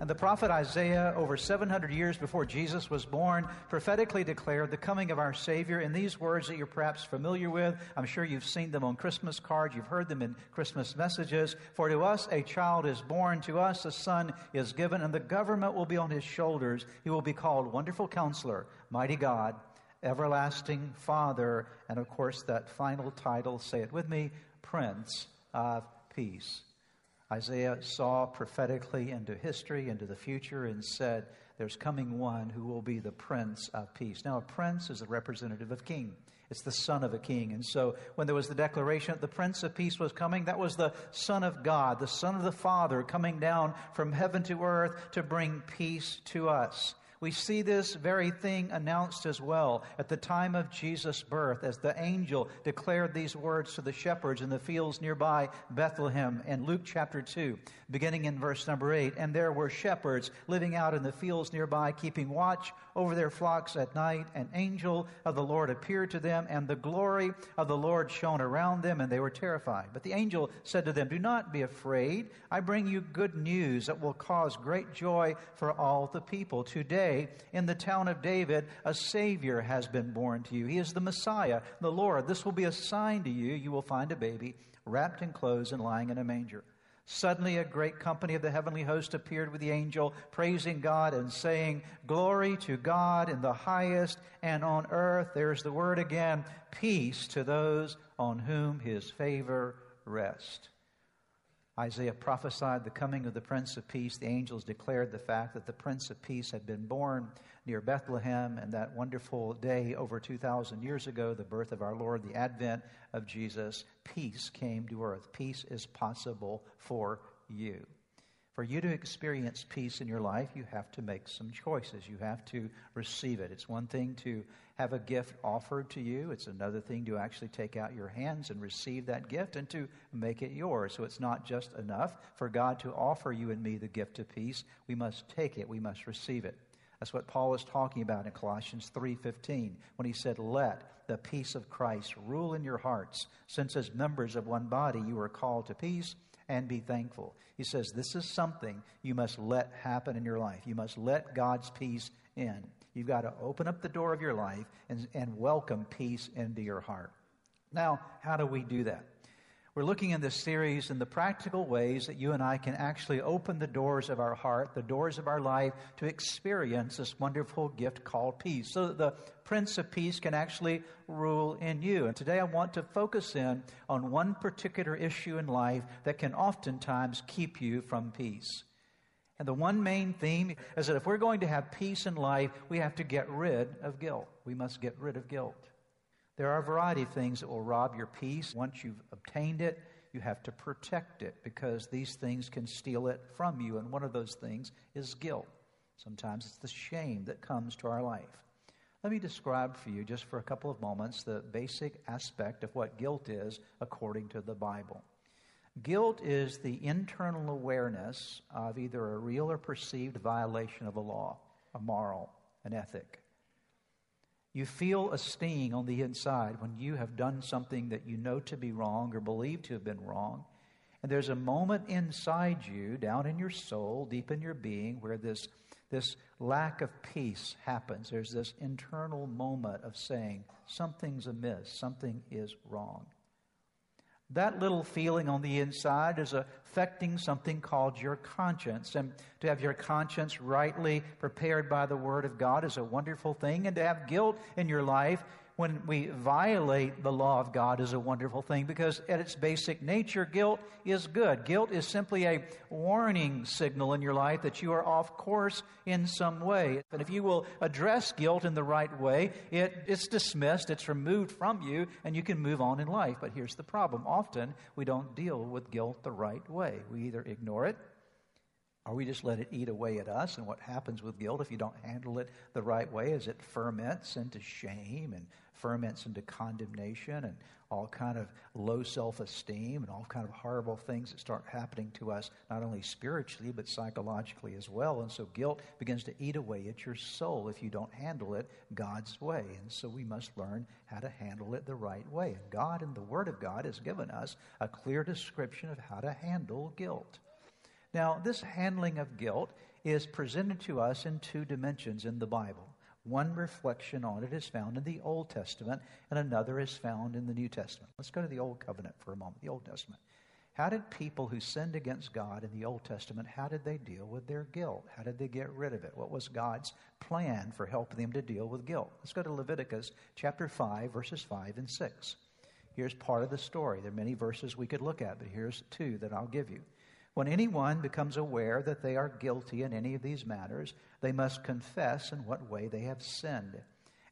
And the prophet Isaiah, over 700 years before Jesus was born, prophetically declared the coming of our Savior in these words that you're perhaps familiar with. I'm sure you've seen them on Christmas cards, you've heard them in Christmas messages. For to us a child is born, to us a son is given, and the government will be on his shoulders. He will be called Wonderful Counselor, Mighty God, Everlasting Father, and of course that final title, say it with me, Prince of Peace. Isaiah saw prophetically into history, into the future, and said, There's coming one who will be the Prince of Peace. Now, a prince is a representative of king. It's the son of a king. And so, when there was the declaration that the Prince of Peace was coming, that was the Son of God, the Son of the Father, coming down from heaven to earth to bring peace to us. We see this very thing announced as well at the time of Jesus' birth, as the angel declared these words to the shepherds in the fields nearby Bethlehem in Luke chapter 2, beginning in verse number 8. And there were shepherds living out in the fields nearby, keeping watch over their flocks at night. An angel of the Lord appeared to them, and the glory of the Lord shone around them, and they were terrified. But the angel said to them, Do not be afraid. I bring you good news that will cause great joy for all the people. Today, in the town of David, a Savior has been born to you. He is the Messiah, the Lord. This will be a sign to you. You will find a baby wrapped in clothes and lying in a manger. Suddenly, a great company of the heavenly host appeared with the angel, praising God and saying, Glory to God in the highest, and on earth, there's the word again, peace to those on whom his favor rests. Isaiah prophesied the coming of the Prince of Peace. The angels declared the fact that the Prince of Peace had been born near Bethlehem, and that wonderful day over 2,000 years ago, the birth of our Lord, the advent of Jesus, peace came to earth. Peace is possible for you. For you to experience peace in your life, you have to make some choices. You have to receive it. It's one thing to have a gift offered to you, it's another thing to actually take out your hands and receive that gift and to make it yours. So it's not just enough for God to offer you and me the gift of peace. We must take it, we must receive it. That's what Paul was talking about in Colossians 3:15 when he said, "Let the peace of Christ rule in your hearts, since as members of one body you are called to peace and be thankful." He says this is something you must let happen in your life. You must let God's peace in. You've got to open up the door of your life and, and welcome peace into your heart. Now, how do we do that? We're looking in this series in the practical ways that you and I can actually open the doors of our heart, the doors of our life, to experience this wonderful gift called peace, so that the Prince of Peace can actually rule in you. And today I want to focus in on one particular issue in life that can oftentimes keep you from peace. And the one main theme is that if we're going to have peace in life, we have to get rid of guilt. We must get rid of guilt. There are a variety of things that will rob your peace. Once you've obtained it, you have to protect it because these things can steal it from you. And one of those things is guilt. Sometimes it's the shame that comes to our life. Let me describe for you, just for a couple of moments, the basic aspect of what guilt is according to the Bible. Guilt is the internal awareness of either a real or perceived violation of a law, a moral, an ethic. You feel a sting on the inside when you have done something that you know to be wrong or believe to have been wrong. And there's a moment inside you, down in your soul, deep in your being, where this, this lack of peace happens. There's this internal moment of saying, something's amiss, something is wrong. That little feeling on the inside is affecting something called your conscience. And to have your conscience rightly prepared by the Word of God is a wonderful thing. And to have guilt in your life when we violate the law of God is a wonderful thing because at its basic nature, guilt is good. Guilt is simply a warning signal in your life that you are off course in some way. And if you will address guilt in the right way, it, it's dismissed, it's removed from you, and you can move on in life. But here's the problem often we don't deal with guilt the right way. We either ignore it or we just let it eat away at us. And what happens with guilt if you don't handle it the right way is it ferments into shame and ferments into condemnation and all kind of low self-esteem and all kind of horrible things that start happening to us not only spiritually but psychologically as well. And so guilt begins to eat away at your soul. If you don't handle it god's way. And so we must learn how to handle it the right way. And god and the word of god has given us a clear description of how to handle guilt. Now this handling of guilt is presented to us in two dimensions in the bible one reflection on it is found in the Old Testament, and another is found in the New Testament. Let's go to the Old Covenant for a moment, the Old Testament. How did people who sinned against God in the Old Testament, how did they deal with their guilt? How did they get rid of it? What was God's plan for helping them to deal with guilt? Let's go to Leviticus chapter 5, verses 5 and 6. Here's part of the story. There are many verses we could look at, but here's two that I'll give you. When anyone becomes aware that they are guilty in any of these matters, they must confess in what way they have sinned.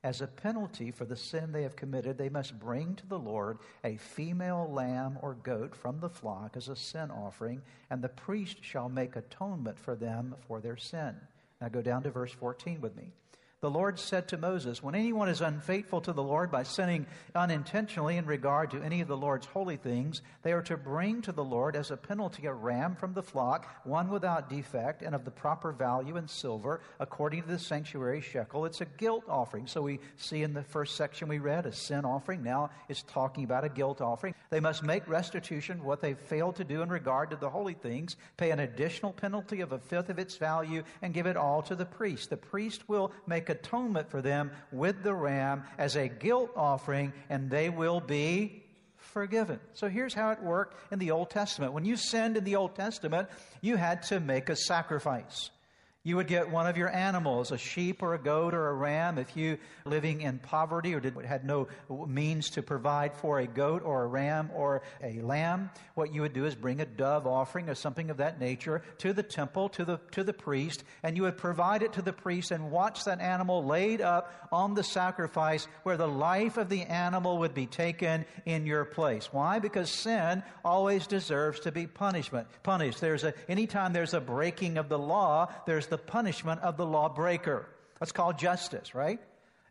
As a penalty for the sin they have committed, they must bring to the Lord a female lamb or goat from the flock as a sin offering, and the priest shall make atonement for them for their sin. Now go down to verse 14 with me the Lord said to Moses, When anyone is unfaithful to the Lord by sinning unintentionally in regard to any of the Lord's holy things, they are to bring to the Lord as a penalty a ram from the flock, one without defect and of the proper value in silver, according to the sanctuary shekel. It's a guilt offering. So we see in the first section we read a sin offering. Now it's talking about a guilt offering. They must make restitution what they failed to do in regard to the holy things, pay an additional penalty of a fifth of its value, and give it all to the priest. The priest will make atonement for them with the ram as a guilt offering, and they will be forgiven. So here's how it worked in the Old Testament. When you sinned in the Old Testament, you had to make a sacrifice. You would get one of your animals, a sheep or a goat or a ram. If you living in poverty or did, had no means to provide for a goat or a ram or a lamb, what you would do is bring a dove offering or something of that nature to the temple, to the, to the priest, and you would provide it to the priest and watch that animal laid up on the sacrifice where the life of the animal would be taken in your place. Why? Because sin always deserves to be punishment, punished. There's a, anytime there's a breaking of the law, there's the punishment of the lawbreaker. That's called justice, right?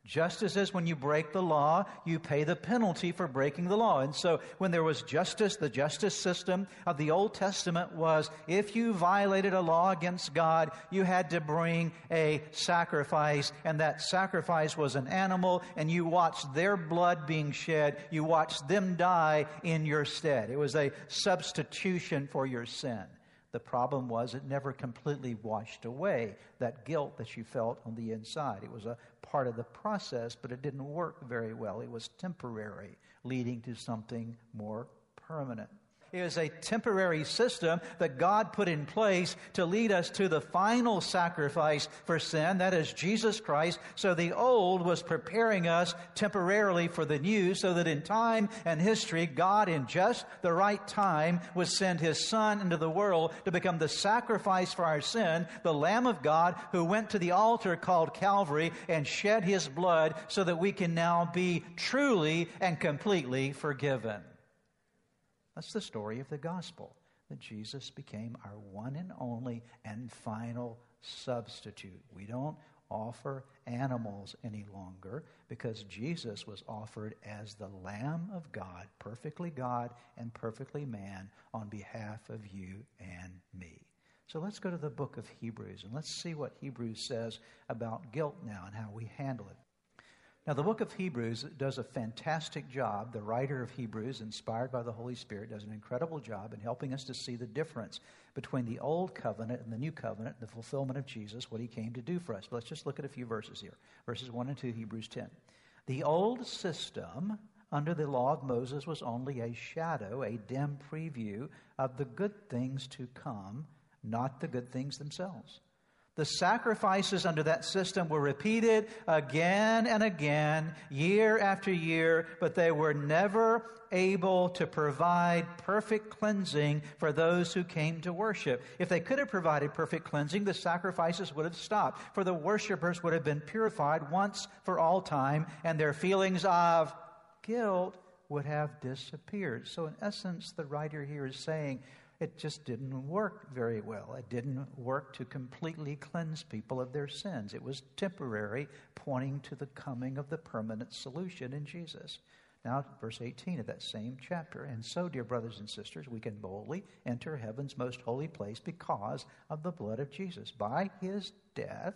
Justice is when you break the law, you pay the penalty for breaking the law. And so when there was justice, the justice system of the Old Testament was if you violated a law against God, you had to bring a sacrifice, and that sacrifice was an animal, and you watched their blood being shed. You watched them die in your stead. It was a substitution for your sin. The problem was it never completely washed away that guilt that you felt on the inside. It was a part of the process, but it didn't work very well. It was temporary, leading to something more permanent is a temporary system that God put in place to lead us to the final sacrifice for sin, that is Jesus Christ. So the old was preparing us temporarily for the new, so that in time and history, God, in just the right time, would send His Son into the world to become the sacrifice for our sin, the Lamb of God who went to the altar called Calvary and shed His blood so that we can now be truly and completely forgiven. That's the story of the gospel that Jesus became our one and only and final substitute. We don't offer animals any longer because Jesus was offered as the Lamb of God, perfectly God and perfectly man, on behalf of you and me. So let's go to the book of Hebrews and let's see what Hebrews says about guilt now and how we handle it. Now, the book of Hebrews does a fantastic job. The writer of Hebrews, inspired by the Holy Spirit, does an incredible job in helping us to see the difference between the old covenant and the new covenant, the fulfillment of Jesus, what he came to do for us. But let's just look at a few verses here. Verses 1 and 2, Hebrews 10. The old system under the law of Moses was only a shadow, a dim preview of the good things to come, not the good things themselves. The sacrifices under that system were repeated again and again, year after year, but they were never able to provide perfect cleansing for those who came to worship. If they could have provided perfect cleansing, the sacrifices would have stopped, for the worshipers would have been purified once for all time, and their feelings of guilt would have disappeared. So, in essence, the writer here is saying, it just didn't work very well. It didn't work to completely cleanse people of their sins. It was temporary, pointing to the coming of the permanent solution in Jesus. Now, verse 18 of that same chapter. And so, dear brothers and sisters, we can boldly enter heaven's most holy place because of the blood of Jesus. By his death,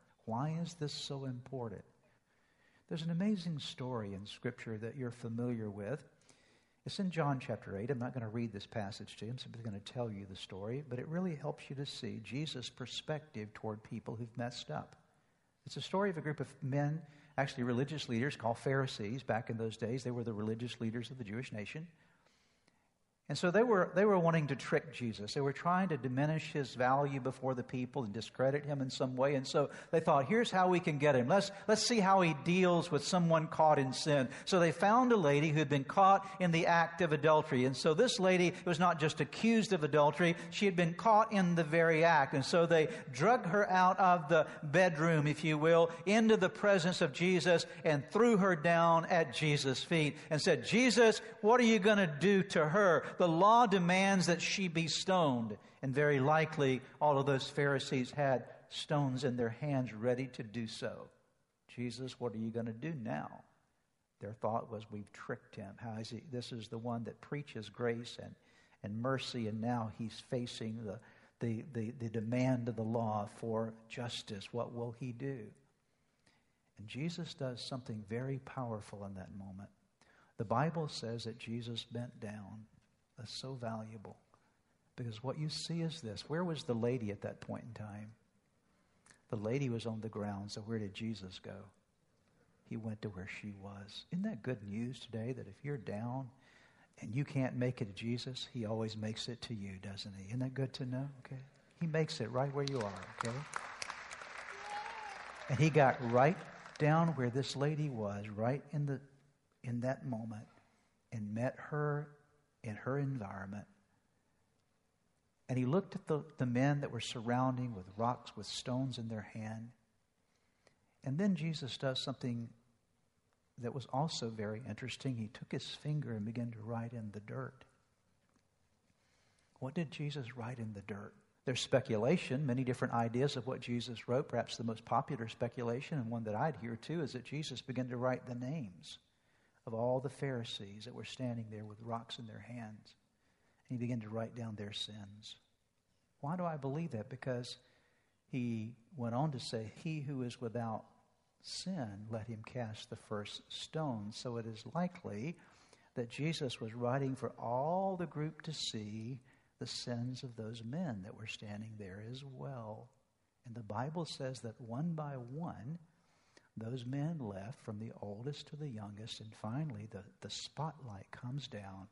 Why is this so important? There's an amazing story in Scripture that you're familiar with. It's in John chapter 8. I'm not going to read this passage to you. I'm simply going to tell you the story, but it really helps you to see Jesus' perspective toward people who've messed up. It's a story of a group of men, actually religious leaders called Pharisees. Back in those days, they were the religious leaders of the Jewish nation. And so they were, they were wanting to trick Jesus. They were trying to diminish his value before the people and discredit him in some way. And so they thought, here's how we can get him. Let's, let's see how he deals with someone caught in sin. So they found a lady who had been caught in the act of adultery. And so this lady was not just accused of adultery, she had been caught in the very act. And so they drug her out of the bedroom, if you will, into the presence of Jesus and threw her down at Jesus' feet and said, Jesus, what are you going to do to her? The law demands that she be stoned. And very likely, all of those Pharisees had stones in their hands ready to do so. Jesus, what are you going to do now? Their thought was, we've tricked him. How is he? This is the one that preaches grace and, and mercy, and now he's facing the, the, the, the demand of the law for justice. What will he do? And Jesus does something very powerful in that moment. The Bible says that Jesus bent down that's so valuable. Because what you see is this where was the lady at that point in time? The lady was on the ground, so where did Jesus go? He went to where she was. Isn't that good news today that if you're down and you can't make it to Jesus, He always makes it to you, doesn't He? Isn't that good to know? Okay. He makes it right where you are, okay? And He got right down where this lady was, right in the in that moment, and met her in her environment. And he looked at the, the men that were surrounding with rocks with stones in their hand. And then Jesus does something that was also very interesting. He took his finger and began to write in the dirt. What did Jesus write in the dirt? There's speculation, many different ideas of what Jesus wrote. Perhaps the most popular speculation, and one that I'd hear too, is that Jesus began to write the names of all the Pharisees that were standing there with rocks in their hands. And he began to write down their sins. Why do I believe that? Because he went on to say, He who is without sin, let him cast the first stone. So it is likely that Jesus was writing for all the group to see the sins of those men that were standing there as well. And the Bible says that one by one, those men left from the oldest to the youngest, and finally the, the spotlight comes down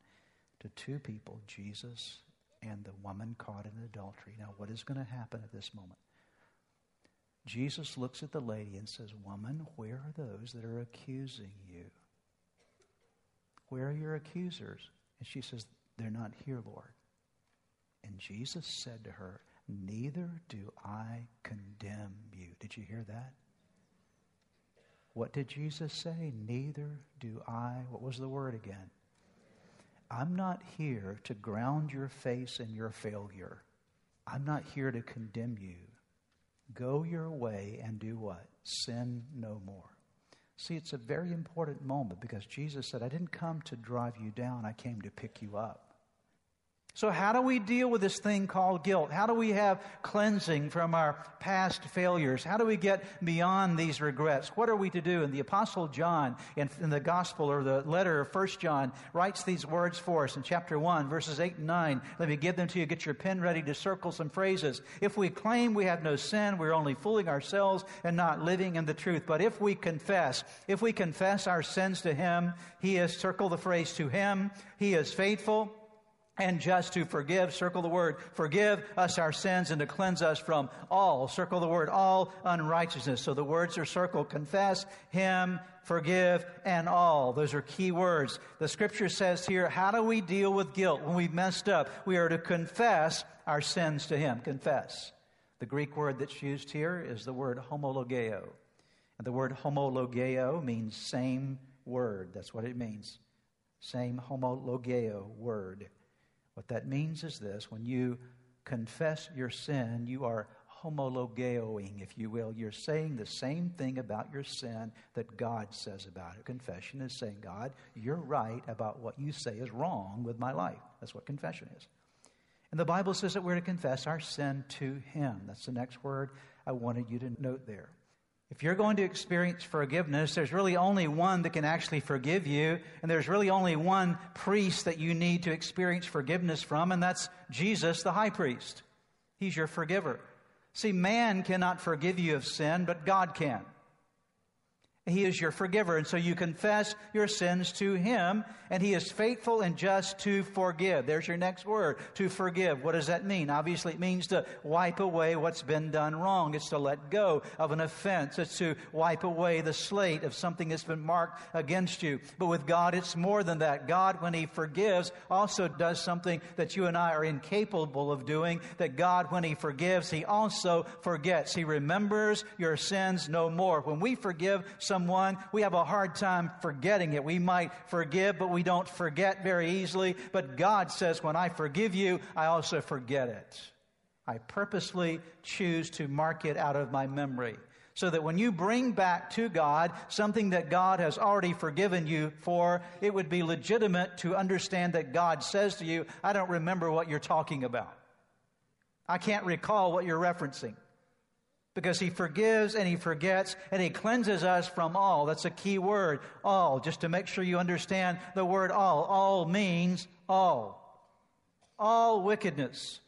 to two people, Jesus and the woman caught in adultery. Now, what is going to happen at this moment? Jesus looks at the lady and says, Woman, where are those that are accusing you? Where are your accusers? And she says, They're not here, Lord. And Jesus said to her, Neither do I condemn you. Did you hear that? What did Jesus say? Neither do I. What was the word again? I'm not here to ground your face in your failure. I'm not here to condemn you. Go your way and do what? Sin no more. See, it's a very important moment because Jesus said, I didn't come to drive you down, I came to pick you up. So, how do we deal with this thing called guilt? How do we have cleansing from our past failures? How do we get beyond these regrets? What are we to do? And the Apostle John, in, in the Gospel or the letter of 1 John, writes these words for us in chapter 1, verses 8 and 9. Let me give them to you. Get your pen ready to circle some phrases. If we claim we have no sin, we're only fooling ourselves and not living in the truth. But if we confess, if we confess our sins to Him, He is, circle the phrase, to Him, He is faithful and just to forgive. Circle the word forgive us our sins and to cleanse us from all. Circle the word all unrighteousness. So the words are circled confess, him, forgive, and all. Those are key words. The scripture says here, how do we deal with guilt when we've messed up? We are to confess our sins to him. Confess. The Greek word that's used here is the word homologeo. And the word homologeo means same word. That's what it means. Same homologeo word. What that means is this when you confess your sin, you are homologeoing, if you will. You're saying the same thing about your sin that God says about it. Confession is saying, God, you're right about what you say is wrong with my life. That's what confession is. And the Bible says that we're to confess our sin to Him. That's the next word I wanted you to note there. If you're going to experience forgiveness, there's really only one that can actually forgive you, and there's really only one priest that you need to experience forgiveness from, and that's Jesus, the high priest. He's your forgiver. See, man cannot forgive you of sin, but God can. He is your forgiver. And so you confess your sins to Him, and He is faithful and just to forgive. There's your next word, to forgive. What does that mean? Obviously, it means to wipe away what's been done wrong. It's to let go of an offense. It's to wipe away the slate of something that's been marked against you. But with God, it's more than that. God, when He forgives, also does something that you and I are incapable of doing. That God, when He forgives, He also forgets. He remembers your sins no more. When we forgive someone, we have a hard time forgetting it. We might forgive, but we don't forget very easily. But God says, when I forgive you, I also forget it. I purposely choose to mark it out of my memory. So that when you bring back to God something that God has already forgiven you for, it would be legitimate to understand that God says to you, I don't remember what you're talking about. I can't recall what you're referencing because he forgives and he forgets and he cleanses us from all. That's a key word, all, just to make sure you understand the word all. All means all. All wickedness.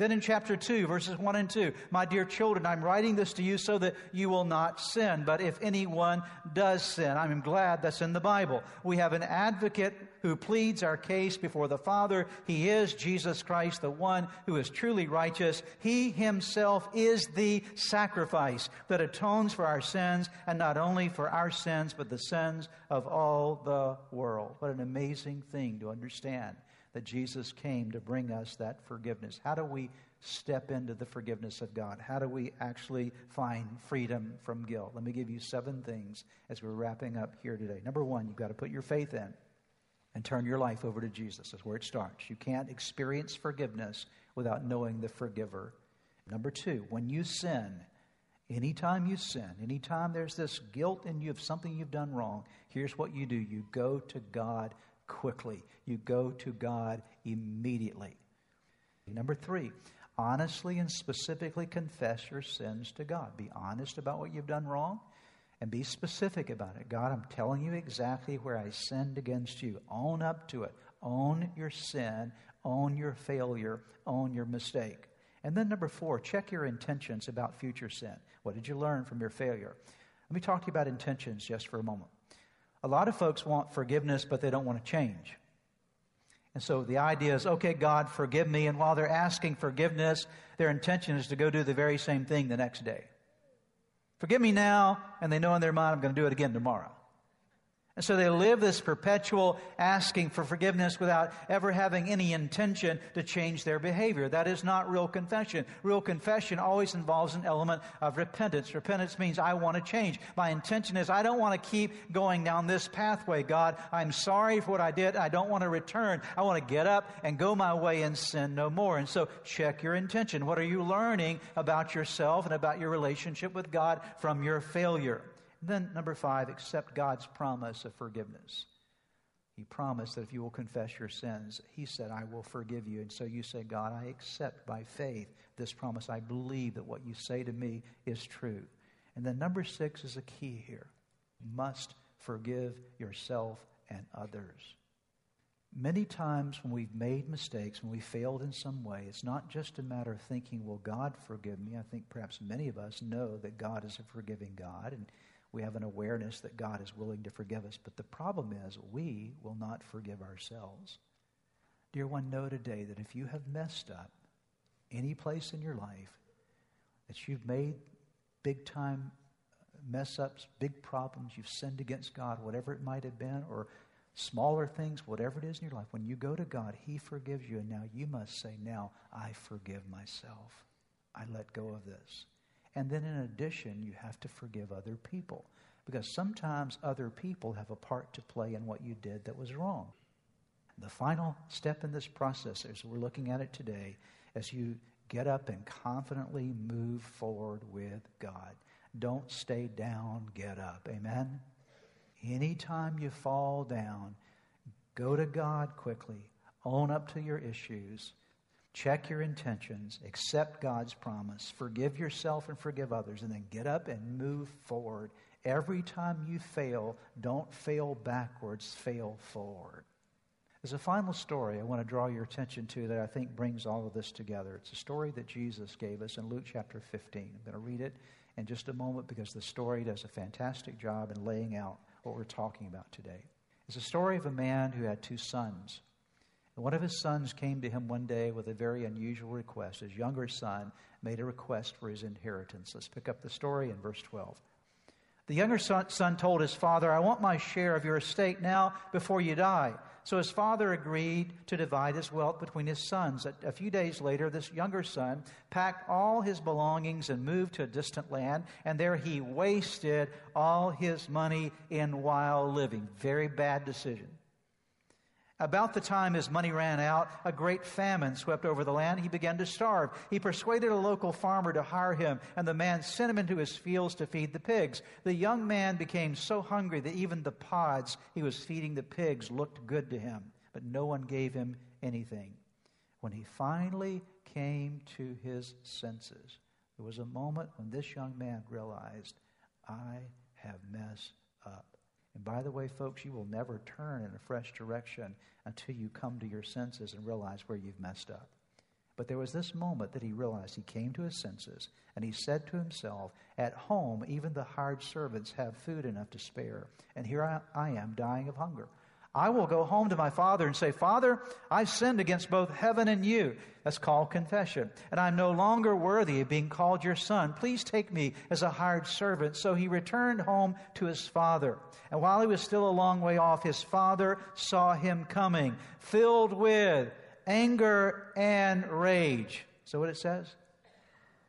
Then in chapter 2, verses 1 and 2, my dear children, I'm writing this to you so that you will not sin. But if anyone does sin, I'm glad that's in the Bible. We have an advocate who pleads our case before the Father. He is Jesus Christ, the one who is truly righteous. He himself is the sacrifice that atones for our sins, and not only for our sins, but the sins of all the world. What an amazing thing to understand that Jesus came to bring us that forgiveness. How do we step into the forgiveness of God? How do we actually find freedom from guilt? Let me give you seven things as we're wrapping up here today. Number one, you've got to put your faith in and turn your life over to Jesus. That's where it starts. You can't experience forgiveness without knowing the forgiver. Number two, when you sin, anytime you sin, anytime there's this guilt in you of something you've done wrong, here's what you do you go to God quickly. You go to God immediately. Number three, honestly and specifically confess your sins to God. Be honest about what you've done wrong and be specific about it. God, I'm telling you exactly where I sinned against you. Own up to it. Own your sin. Own your failure. Own your mistake. And then number four, check your intentions about future sin. What did you learn from your failure? Let me talk to you about intentions just for a moment. A lot of folks want forgiveness, but they don't want to change. And so the idea is, okay, God, forgive me. And while they're asking forgiveness, their intention is to go do the very same thing the next day. Forgive me now, and they know in their mind, I'm going to do it again tomorrow. And so they live this perpetual asking for forgiveness without ever having any intention to change their behavior. That is not real confession. Real confession always involves an element of repentance. Repentance means I want to change. My intention is I don't want to keep going down this pathway, God. I'm sorry for what I did. I don't want to return. I want to get up and go my way and sin no more. And so check your intention. What are you learning about yourself and about your relationship with God from your failure? Then, number five, accept God's promise of forgiveness. He promised that if you will confess your sins, He said, I will forgive you. And so you say, God, I accept by faith this promise. I believe that what you say to me is true. And then number six is a key here. You must forgive yourself and others. Many times when we've made mistakes, when we failed in some way, it's not just a matter of thinking, will God forgive me? I think perhaps many of us know that God is a forgiving God, and we have an awareness that God is willing to forgive us. But the problem is, we will not forgive ourselves. Dear one, know today that if you have messed up any place in your life, that you've made big time mess ups, big problems, you've sinned against God, whatever it might have been, or smaller things, whatever it is in your life, when you go to God, He forgives you. And now you must say, Now I forgive myself. I let go of this. And then in addition, you have to forgive other people. Because sometimes other people have a part to play in what you did that was wrong. The final step in this process, as we're looking at it today, as you get up and confidently move forward with God. Don't stay down, get up. Amen? Anytime you fall down, go to God quickly, own up to your issues, check your intentions, accept God's promise, forgive yourself and forgive others, and then get up and move forward. Every time you fail, don't fail backwards, fail forward. There's a final story I want to draw your attention to that I think brings all of this together. It's a story that Jesus gave us in Luke chapter 15. I'm going to read it in just a moment because the story does a fantastic job in laying out what we're talking about today. It's a story of a man who had two sons. And one of his sons came to him one day with a very unusual request. His younger son made a request for his inheritance. Let's pick up the story in verse 12. The younger son, told his father, I want my share of your estate now before you die. So his father agreed to divide his wealth between his sons. A, few days later, this younger son packed all his belongings and moved to a distant land, and there he wasted all his money in wild living. Very bad decision. About the time his money ran out, a great famine swept over the land. He began to starve. He persuaded a local farmer to hire him, and the man sent him into his fields to feed the pigs. The young man became so hungry that even the pods he was feeding the pigs looked good to him, but no one gave him anything. When he finally came to his senses, there was a moment when this young man realized, I have messed up. And by the way, folks, you will never turn in a fresh direction until you come to your senses and realize where you've messed up. But there was this moment that he realized he came to his senses and he said to himself, At home, even the hired servants have food enough to spare, and here I, I am dying of hunger. I will go home to my father and say, Father, I've sinned against both heaven and you. That's called confession. And I'm no longer worthy of being called your son. Please take me as a hired servant. So he returned home to his father. And while he was still a long way off, his father saw him coming, filled with anger and rage. So what it says?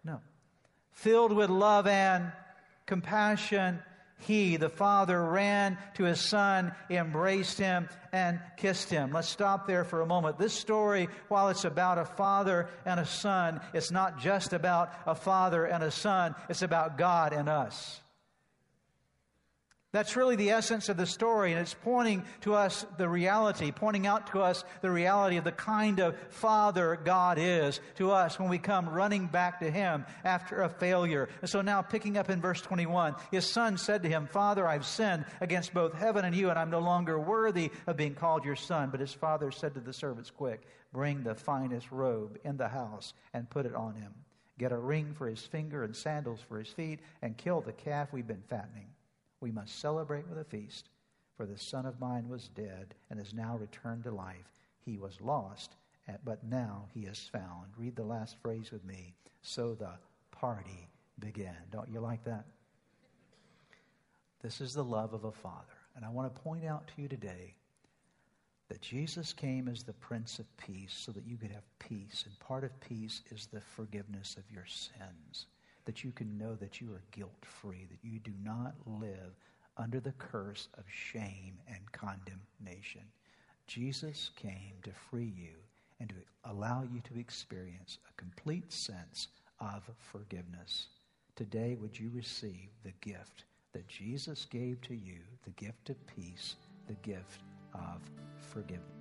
No. Filled with love and compassion he, the father, ran to his son, embraced him, and kissed him. Let's stop there for a moment. This story, while it's about a father and a son, it's not just about a father and a son, it's about God and us. That's really the essence of the story, and it's pointing to us the reality, pointing out to us the reality of the kind of Father God is to us when we come running back to Him after a failure. And so now, picking up in verse 21, his son said to him, Father, I've sinned against both heaven and you, and I'm no longer worthy of being called your son. But his father said to the servants, Quick, bring the finest robe in the house and put it on him. Get a ring for his finger and sandals for his feet, and kill the calf we've been fattening we must celebrate with a feast. For the son of mine was dead and is now returned to life. He was lost, eh, but now he is found. Read the last phrase with me. So the party began. Don't you like that? This is the love of a father. And I want to point out to you today that Jesus came as the Prince of Peace so that you could have peace. And part of peace is the forgiveness of your sins that you can know that you are guilt free, that you do not live under the curse of shame and condemnation. Jesus came to free you and to allow you to experience a complete sense of forgiveness. Today, would you receive the gift that Jesus gave to you the gift of peace, the gift of forgiveness.